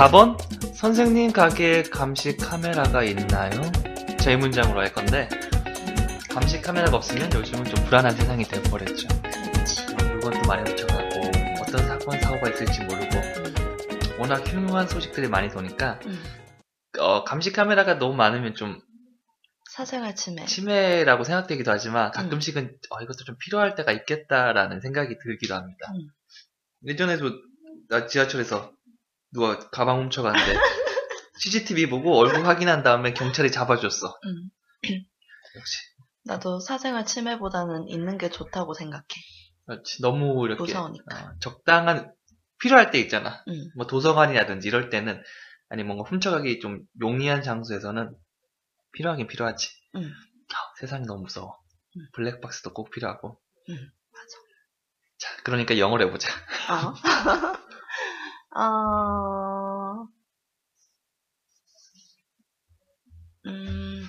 4번 선생님 가게에 감시 카메라가 있나요? 제 문장으로 할 건데 감시 카메라가 없으면 요즘은 좀 불안한 세상이. 그렇지. 물건도 많이 훔쳐가고 어떤 사건 사고가 있을지 모르고 워낙 흉흉한 소식들이 많이 도니까 음. 어, 감시 카메라가 너무 많으면 좀 사생활 침해. 치매라고 생각되기도 하지만 가끔씩은 어, 이것도 좀 필요할 때가 있겠다라는 생각이 들기도 합니다. 음. 예전에도 나 지하철에서 누가 가방 훔쳐갔는데 CCTV 보고 얼굴 확인한 다음에 경찰이 잡아줬어. 음. 역시 나도 사생활 침해보다는 있는 게 좋다고 생각해. 그렇지. 너무 이렇게 무서우니까. 어, 적당한 필요할 때 있잖아. 음. 뭐 도서관이라든지 이럴 때는 아니 뭔가 훔쳐가기 좀 용이한 장소에서는 필요하긴 필요하지. 음. 아, 세상이 너무 무서워. 음. 블랙박스도 꼭 필요하고. 음, 맞아. 자, 그러니까 영어로 해보자. 어. 어. 음.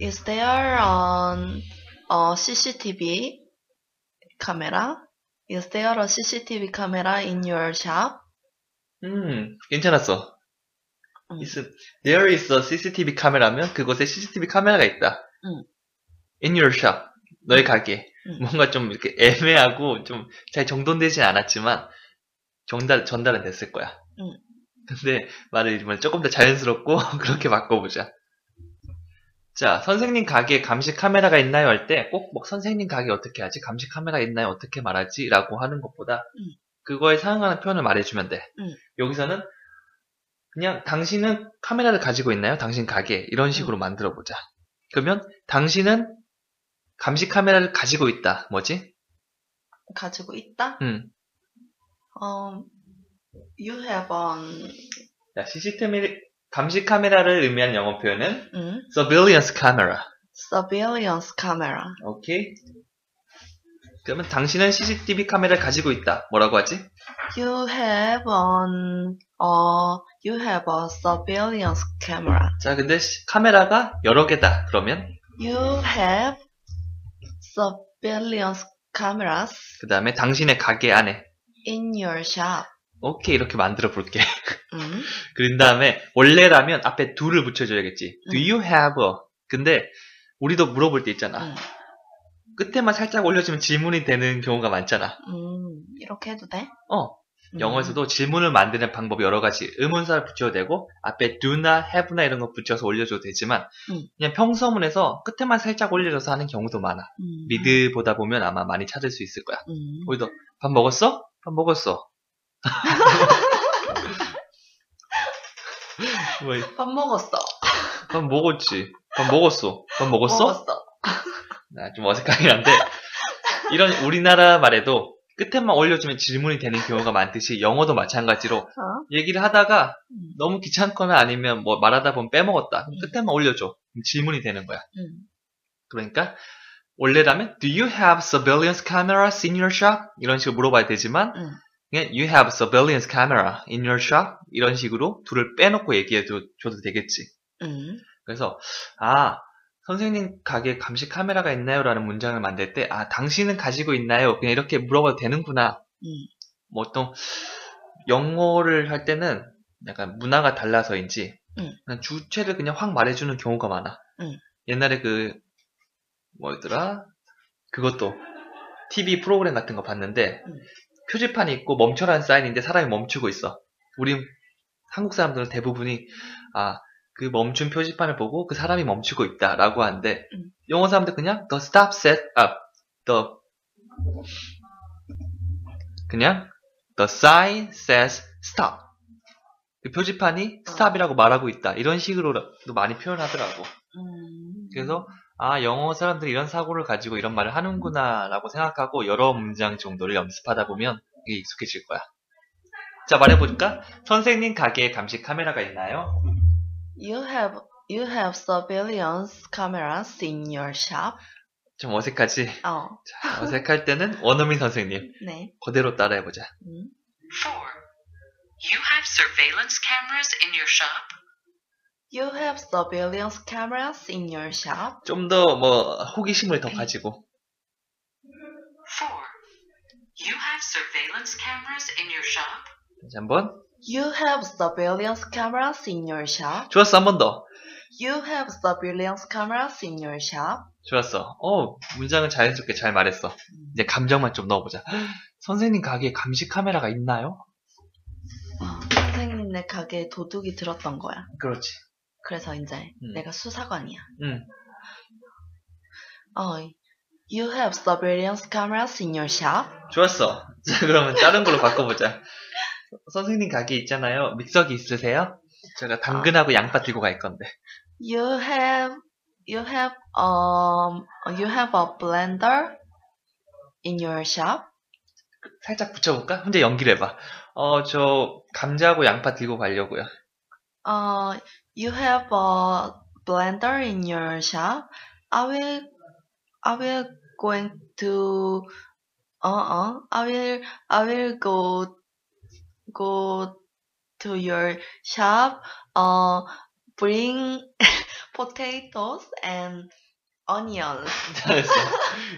Is there an a CCTV camera? Is there a CCTV camera in your shop? 음, 괜찮았어. 음. Is, there is a CCTV 카메라면 그곳에 CCTV 카메라가 있다. 음. In your shop. 너의 가게. 음. 뭔가 좀 이렇게 애매하고 좀 잘 정돈되진 않았지만 전달, 전달은 됐을 거야. 음. 근데 말을 이번에 조금 더 자연스럽고 그렇게 바꿔보자. 자, 선생님 가게에 감시 카메라가 있나요? 할 때 꼭 뭐 선생님 가게 어떻게 하지? 감시 카메라 있나요? 어떻게 말하지? 라고 하는 것보다 음. 그거에 사용하는 표현을 말해주면 돼. 음. 여기서는 그냥 당신은 카메라를 가지고 있나요? 당신 가게 이런 식으로 만들어 보자. 그러면 당신은 감시 카메라를 가지고 있다. 뭐지? 가지고 있다? 음. 음, you have an, 자, CCTV 감시 카메라를 의미하는 영어 표현은 음, surveillance camera. surveillance camera. 오케이. 그러면 당신은 CCTV 카메라를 가지고 있다. 뭐라고 하지? You have an, uh, you have a surveillance camera. 자, 근데 시- 카메라가 여러 개다. 그러면 You have surveillance cameras 그 다음에 당신의 가게 안에 in your shop. 오케이 이렇게 만들어 볼게. 음, 그런 다음에 원래라면 앞에 do를 붙여줘야겠지. Do you have a? 근데 우리도 물어볼 때 있잖아. 음, 끝에만 살짝 올려주면 질문이 되는 경우가 많잖아. 음, 이렇게 해도 돼? 어, 음, 영어에서도 질문을 만드는 방법이 여러 가지. 의문사를 붙여도 되고 앞에 do나 have나 이런 거 붙여서 올려줘도 되지만 음. 그냥 평서문에서 끝에만 살짝 올려줘서 하는 경우도 많아. 음, 리드 보다 보면 아마 많이 찾을 수 있을 거야. 음, 우리도 밥 먹었어? 밥 먹었어. 뭐, 밥 먹었어. 밥 먹었지. 밥 먹었어. 밥 먹었어? 먹었어. 아, 좀 어색하긴 한데 이런 우리나라 말에도 끝에만 올려주면 질문이 되는 경우가 많듯이 영어도 마찬가지로 어? 얘기를 하다가 음, 너무 귀찮거나 아니면 뭐 말하다 보면 빼먹었다. 음. 끝에만 올려줘. 질문이 되는 거야. 음, 그러니까 원래라면 Do you have surveillance cameras in your shop? 이런 식으로 물어봐야 되지만 음. 그냥 You have surveillance camera in your shop? 이런 식으로 둘을 빼놓고 얘기해도 줘도 되겠지. 음, 그래서 아 선생님 가게 감시 카메라가 있나요? 라는 문장을 만들 때 아 당신은 가지고 있나요? 그냥 이렇게 물어봐도 되는구나. 음, 뭐 어떤 영어를 할 때는 약간 문화가 달라서인지 음. 그냥 주체를 그냥 확 말해주는 경우가 많아. 음. 옛날에 그 뭐였더라? 그것도 TV 프로그램 같은 거 봤는데 음. 표지판이 있고 멈춰라는 사인인데 사람이 멈추고 있어. 우리 한국 사람들은 대부분이 아 그 멈춘 표지판을 보고 그 사람이 멈추고 있다라고 하는데 음. 영어 사람들 그냥 the stop set up the 그냥 the sign says stop 그 표지판이 stop이라고 말하고 있다 이런 식으로도 많이 표현하더라고 음. 그래서 아 영어 사람들이 이런 사고를 가지고 이런 말을 하는구나 라고 생각하고 여러 문장 정도를 연습하다 보면 이게 익숙해질 거야 자 말해볼까 선생님 가게에 감시 카메라가 있나요? You have, you have surveillance cameras in your shop? 좀 어색하지? 어, 자, 어색할 때는 원어민 선생님 네. 그대로 따라해보자 음. 4. You have surveillance cameras in your shop? You have surveillance cameras in your shop? 좀 더 뭐 호기심을 더 가지고 4. You have surveillance cameras in your shop? 다시 한번 You have surveillance cameras in your shop. 좋았어, 한 번 더. You have surveillance cameras in your shop. 좋았어. 어, 문장은 자연스럽게 잘 말했어. 이제 감정만 좀 넣어보자. 선생님 가게에 감시 카메라가 있나요? 어, 선생님네 가게에 도둑이 들었던 거야. 그렇지. 그래서 이제 음. 내가 수사관이야. 응. 어, You have surveillance cameras in your shop. 좋았어. 자, 그러면 다른 걸로 바꿔보자. 선생님 가게 있잖아요. 믹서기 있으세요? 제가 당근하고 양파 들고 갈 건데. You have you have um you have a blender in your shop. 살짝 붙여볼까? 혼자 연기를 해봐. 어, 저 감자하고 양파 들고 가려고요. Uh, you have a blender in your shop. I will I will going to uh uh I will I will go go to your shop. Uh, bring potatoes and onions.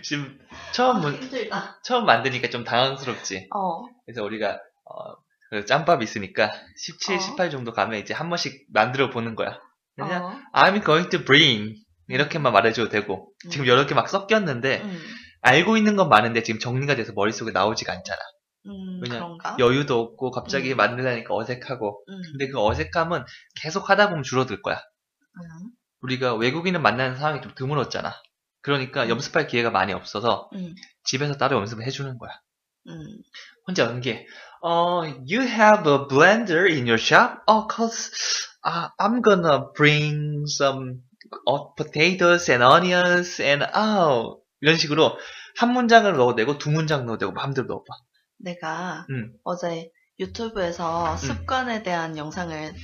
지금 처음 문- 힘들다. 처음 만드니까 좀 당황스럽지. 어. 그래서 우리가 어, 그 짬밥 있으니까 17, 어. 18 정도 가면 이제 한 번씩 만들어 보는 거야. 그냥 어. I'm going to bring 이렇게만 말해줘도 되고 음. 지금 여러 개 막 섞였는데 음, 알고 있는 건 많은데 지금 정리가 돼서 머릿속에 나오지가 않잖아. 음, 왜냐, 그런가? 여유도 없고 갑자기 음. 만들려니까 어색하고 음, 근데 그 어색함은 계속 하다 보면 줄어들 거야. 음, 우리가 외국인을 만나는 상황이 좀 드물었잖아. 그러니까 음. 연습할 기회가 많이 없어서 음, 집에서 따로 연습을 해주는 거야. 음. 혼자 연기해. 어, you have a blender in your shop? Oh, cause uh, I'm gonna bring some potatoes and onions and oh 이런 식으로 한 문장을 넣어내고 두 문장 넣어내고 마음대로 넣어봐. 내가 음. 어제 유튜브에서 습관에 대한 영상을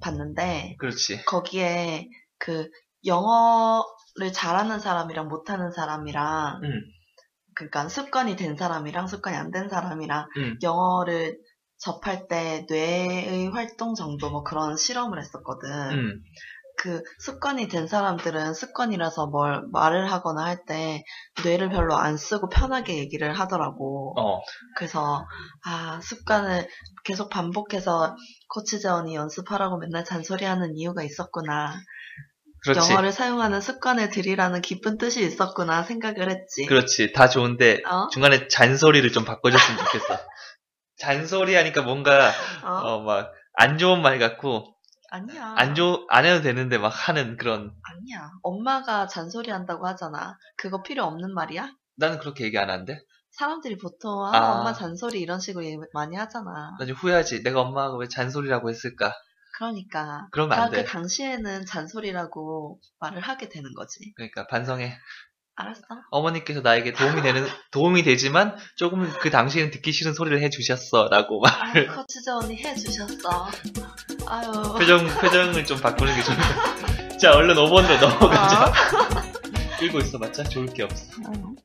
봤는데 그렇지. 거기에 그 영어를 잘하는 사람이랑 못하는 사람이랑 음. 그러니까 습관이 된 사람이랑 습관이 안 된 사람이랑 음. 영어를 접할 때 뇌의 활동 정도 뭐 그런 실험을 했었거든. 음. 그 습관이 된 사람들은 습관이라서 뭘 말을 하거나 할 때 뇌를 별로 안 쓰고 편하게 얘기를 하더라고. 어. 그래서 아 습관을 계속 반복해서 코치 재원이 연습하라고 맨날 잔소리하는 이유가 있었구나. 그렇지. 영어를 사용하는 습관을 들이라는 깊은 뜻이 있었구나 생각을 했지. 그렇지. 다 좋은데 어? 중간에 잔소리를 좀 바꿔줬으면 좋겠어. 잔소리 하니까 뭔가 어? 어막안 좋은 말 같고 아니야. 안 좋, 안 해도 되는데 막 하는 그런 아니야. 엄마가 잔소리 한다고 하잖아. 그거 필요 없는 말이야? 나는 그렇게 얘기 안 하는데 사람들이 보통 아, 아. 엄마 잔소리 이런 식으로 얘기 많이 하잖아. 나중에 후회하지. 내가 엄마가 왜 잔소리라고 했을까? 그러니까 그러면 나안 돼. 그 당시에는 잔소리라고 말을 하게 되는 거지. 그러니까 반성해. 알았어? 어머니께서 나에게 도움이 되는 도움이 되지만 조금 그 당시에는 듣기 싫은 소리를 해주셨어라고 막 아유, 코치자 언니 해주셨어. 아유. 표정 표정을 좀 바꾸는 게 같아. 자 얼른 5번으로 넘어가자. 어? 끌고 있어봤자 좋을 게 없어. 아유.